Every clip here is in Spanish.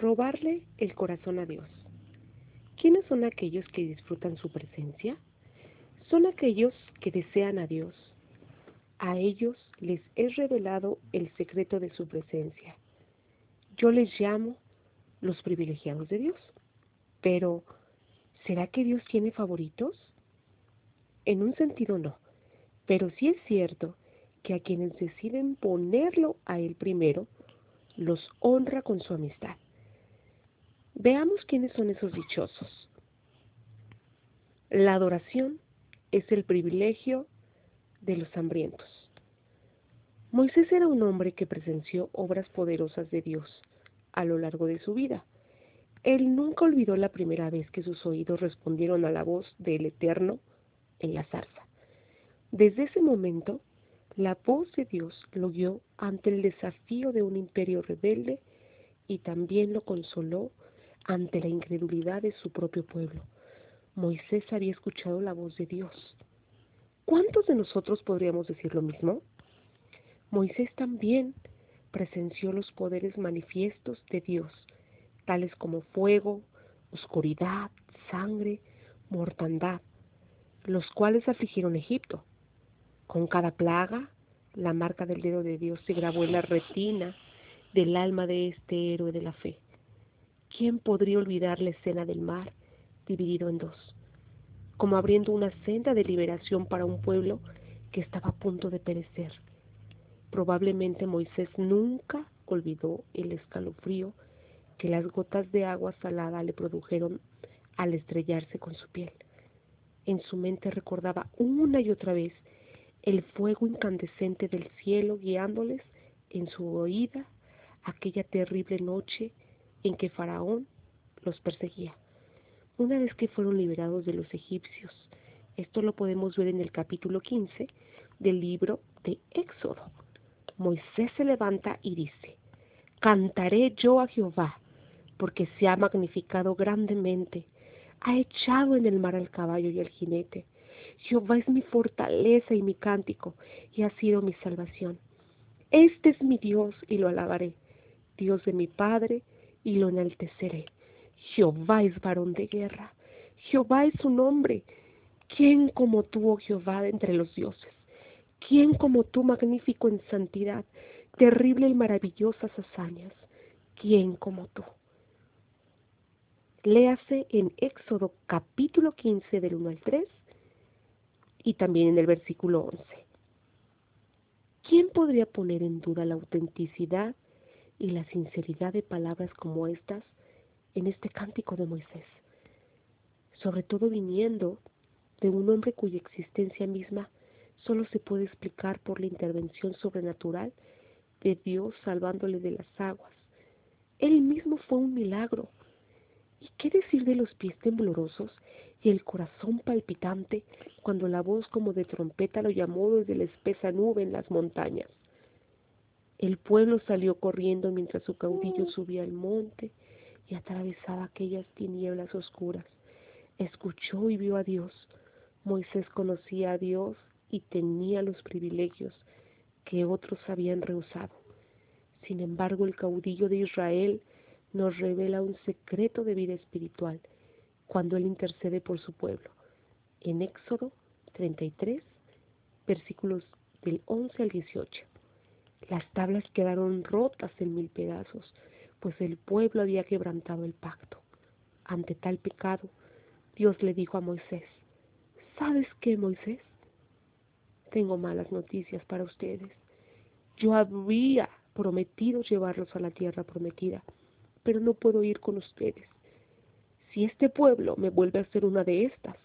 Robarle el corazón a Dios. ¿Quiénes son aquellos que disfrutan su presencia? Son aquellos que desean a Dios. A ellos les es revelado el secreto de su presencia. Yo les llamo los privilegiados de Dios. Pero, ¿será que Dios tiene favoritos? En un sentido no, pero sí es cierto que a quienes deciden ponerlo a Él primero, los honra con su amistad. Veamos quiénes son esos dichosos. La adoración es el privilegio de los hambrientos. Moisés era un hombre que presenció obras poderosas de Dios a lo largo de su vida. Él nunca olvidó la primera vez que sus oídos respondieron a la voz del Eterno en la zarza. Desde ese momento, la voz de Dios lo guió ante el desafío de un imperio rebelde y también lo consoló ante la incredulidad de su propio pueblo. Moisés había escuchado la voz de Dios. ¿Cuántos de nosotros podríamos decir lo mismo? Moisés también presenció los poderes manifiestos de Dios, tales como fuego, oscuridad, sangre, mortandad, los cuales afligieron Egipto. Con cada plaga, la marca del dedo de Dios se grabó en la retina del alma de este héroe de la fe. ¿Quién podría olvidar la escena del mar dividido en dos, como abriendo una senda de liberación para un pueblo que estaba a punto de perecer? Probablemente Moisés nunca olvidó el escalofrío que las gotas de agua salada le produjeron al estrellarse con su piel. En su mente recordaba una y otra vez el fuego incandescente del cielo guiándoles en su oída aquella terrible noche en que Faraón los perseguía. Una vez que fueron liberados de los egipcios, esto lo podemos ver en el capítulo 15 del libro de Éxodo. Moisés se levanta y dice, Cantaré yo a Jehová, porque se ha magnificado grandemente, ha echado en el mar al caballo y al jinete, Jehová es mi fortaleza y mi cántico, y ha sido mi salvación. Este es mi Dios, y lo alabaré, Dios de mi Padre, y lo enalteceré. Jehová es varón de guerra, Jehová es su nombre. ¿Quién como tú, oh Jehová, entre los dioses? ¿Quién como tú, magnífico en santidad, terrible y maravillosas hazañas? ¿Quién como tú? Léase en Éxodo capítulo 15 del 1 al 3 y también en el versículo 11. ¿Quién podría poner en duda la autenticidad y la sinceridad de palabras como estas en este cántico de Moisés? Sobre todo viniendo de un hombre cuya existencia misma solo se puede explicar por la intervención sobrenatural de Dios salvándole de las aguas. Él mismo fue un milagro. ¿Y qué decir de los pies temblorosos y el corazón palpitante cuando la voz como de trompeta lo llamó desde la espesa nube en las montañas. El pueblo salió corriendo mientras su caudillo subía al monte y atravesaba aquellas tinieblas oscuras. Escuchó y vio a Dios. Moisés conocía a Dios y tenía los privilegios que otros habían rehusado. Sin embargo, el caudillo de Israel nos revela un secreto de vida espiritual cuando Él intercede por su pueblo. En Éxodo 33, versículos del 11 al 18. Las tablas quedaron rotas en mil pedazos, pues el pueblo había quebrantado el pacto. Ante tal pecado, Dios le dijo a Moisés, ¿sabes qué, Moisés? Tengo malas noticias para ustedes. Yo había prometido llevarlos a la tierra prometida, pero no puedo ir con ustedes si este pueblo me vuelve a hacer una de estas,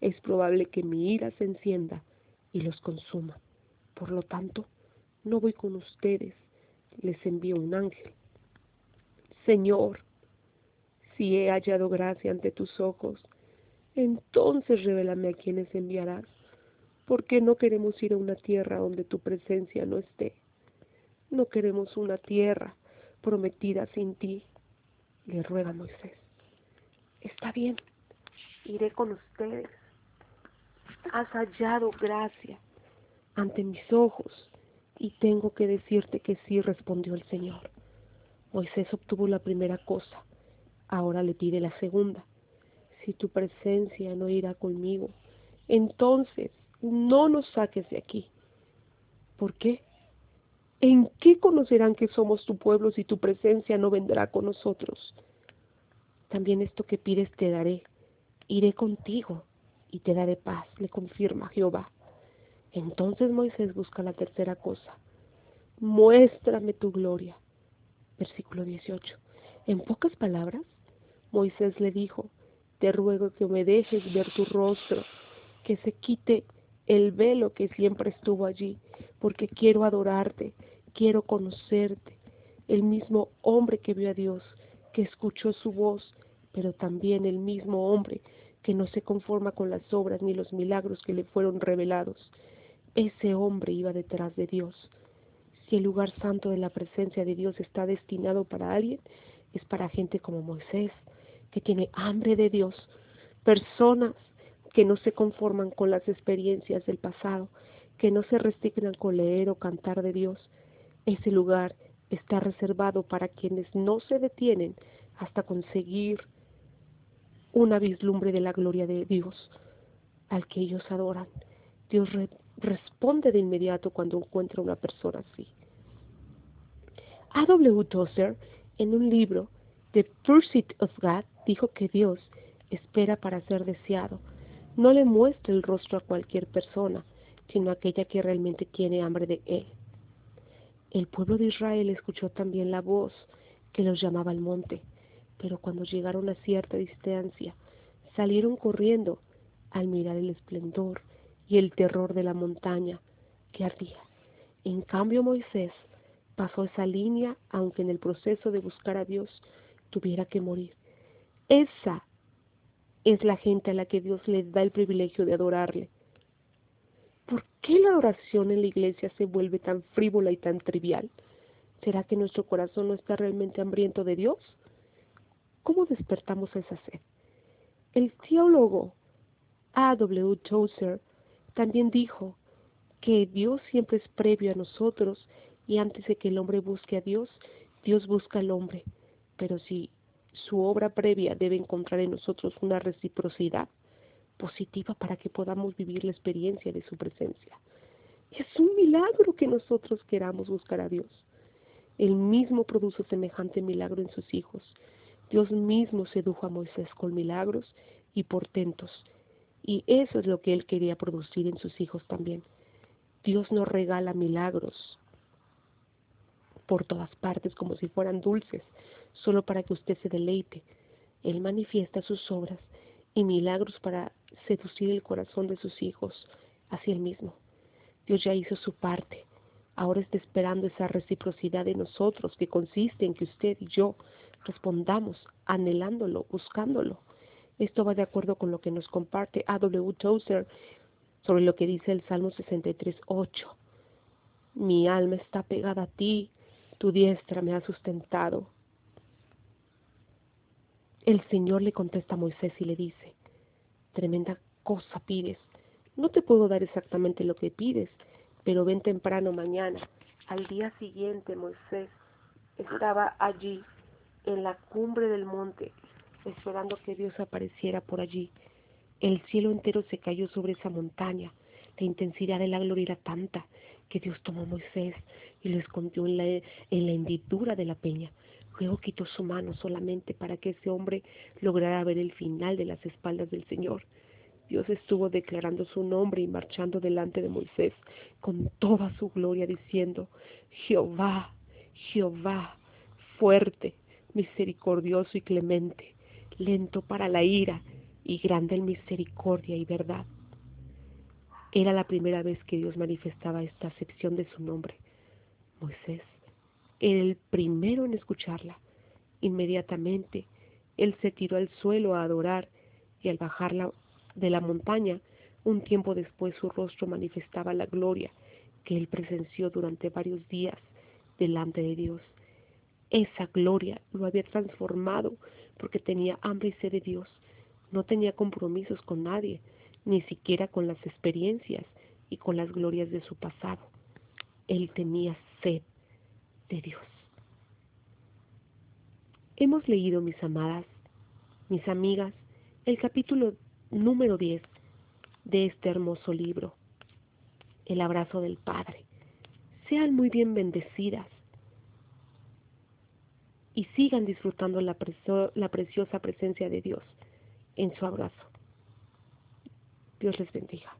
es probable que mi ira se encienda y los consuma. Por lo tanto, no voy con ustedes, les envío un ángel. Señor, si he hallado gracia ante tus ojos, entonces revélame a quienes enviarás, porque no queremos ir a una tierra donde tu presencia no esté. No queremos una tierra prometida sin ti, le ruega Moisés. Está bien, iré con ustedes. Has hallado gracia ante mis ojos y tengo que decirte que sí, respondió el Señor. Moisés obtuvo la primera cosa, ahora le pide la segunda. Si tu presencia no irá conmigo, entonces no nos saques de aquí. ¿Por qué? ¿En qué conocerán que somos tu pueblo si tu presencia no vendrá con nosotros? También esto que pides te daré. Iré contigo y te daré paz, le confirma Jehová. Entonces Moisés busca la tercera cosa. Muéstrame tu gloria. Versículo 18. En pocas palabras, Moisés le dijo, te ruego que me dejes ver tu rostro, que se quite el velo que siempre estuvo allí, porque quiero adorarte, quiero conocerte. El mismo hombre que vio a Dios, que escuchó su voz, pero también el mismo hombre que no se conforma con las obras ni los milagros que le fueron revelados. Ese hombre iba detrás de Dios. Si el lugar santo de la presencia de Dios está destinado para alguien, es para gente como Moisés, que tiene hambre de Dios, personas que no se conforman con las experiencias del pasado, que no se resignan con leer o cantar de Dios. Ese lugar está reservado para quienes no se detienen hasta conseguir una vislumbre de la gloria de Dios al que ellos adoran. Dios responde de inmediato cuando encuentra una persona así. A. W. Tozer, en un libro, The Pursuit of God, dijo que Dios espera para ser deseado. No le muestra el rostro a cualquier persona, sino a aquella que realmente tiene hambre de Él. El pueblo de Israel escuchó también la voz que los llamaba al monte pero cuando llegaron a cierta distancia, salieron corriendo al mirar el esplendor y el terror de la montaña que ardía. En cambio Moisés pasó esa línea aunque en el proceso de buscar a Dios tuviera que morir. Esa es la gente a la que Dios les da el privilegio de adorarle. ¿Por qué la oración en la iglesia se vuelve tan frívola y tan trivial? ¿Será que nuestro corazón no está realmente hambriento de Dios? ¿Cómo despertamos esa sed? El teólogo A. W. Tozer también dijo que Dios siempre es previo a nosotros y antes de que el hombre busque a Dios, Dios busca al hombre. Pero si su obra previa debe encontrar en nosotros una reciprocidad positiva para que podamos vivir la experiencia de su presencia. Es un milagro que nosotros queramos buscar a Dios. Él mismo produjo semejante milagro en sus hijos Dios mismo sedujo a Moisés con milagros y portentos, y eso es lo que él quería producir en sus hijos también. Dios nos regala milagros por todas partes como si fueran dulces, solo para que usted se deleite. Él manifiesta sus obras y milagros para seducir el corazón de sus hijos hacia él mismo. Dios ya hizo su parte. Ahora está esperando esa reciprocidad de nosotros que consiste en que usted y yo respondamos anhelándolo, buscándolo. Esto va de acuerdo con lo que nos comparte A.W. Tozer sobre lo que dice el Salmo 63.8. Mi alma está pegada a ti, tu diestra me ha sustentado. El Señor le contesta a Moisés y le dice, tremenda cosa pides. No te puedo dar exactamente lo que pides, pero ven temprano mañana. Al día siguiente Moisés estaba allí en la cumbre del monte, esperando que Dios apareciera por allí. El cielo entero se cayó sobre esa montaña. La intensidad de la gloria era tanta que Dios tomó a Moisés y lo escondió en la, en la hendidura de la peña. Luego quitó su mano solamente para que ese hombre lograra ver el final de las espaldas del Señor. Dios estuvo declarando su nombre y marchando delante de Moisés con toda su gloria, diciendo, Jehová, Jehová, fuerte, misericordioso y clemente, lento para la ira y grande en misericordia y verdad. Era la primera vez que Dios manifestaba esta acepción de su nombre. Moisés era el primero en escucharla. Inmediatamente, él se tiró al suelo a adorar y al bajar de la montaña, un tiempo después su rostro manifestaba la gloria que él presenció durante varios días delante de Dios. Esa gloria lo había transformado porque tenía hambre y sed de Dios. No tenía compromisos con nadie, ni siquiera con las experiencias y con las glorias de su pasado. Él tenía sed de Dios. Hemos leído, mis amadas, mis amigas, el capítulo número 10 de este hermoso libro, El abrazo del Padre. Sean muy bien bendecidas y sigan disfrutando la, la preciosa presencia de Dios en su abrazo. Dios les bendiga.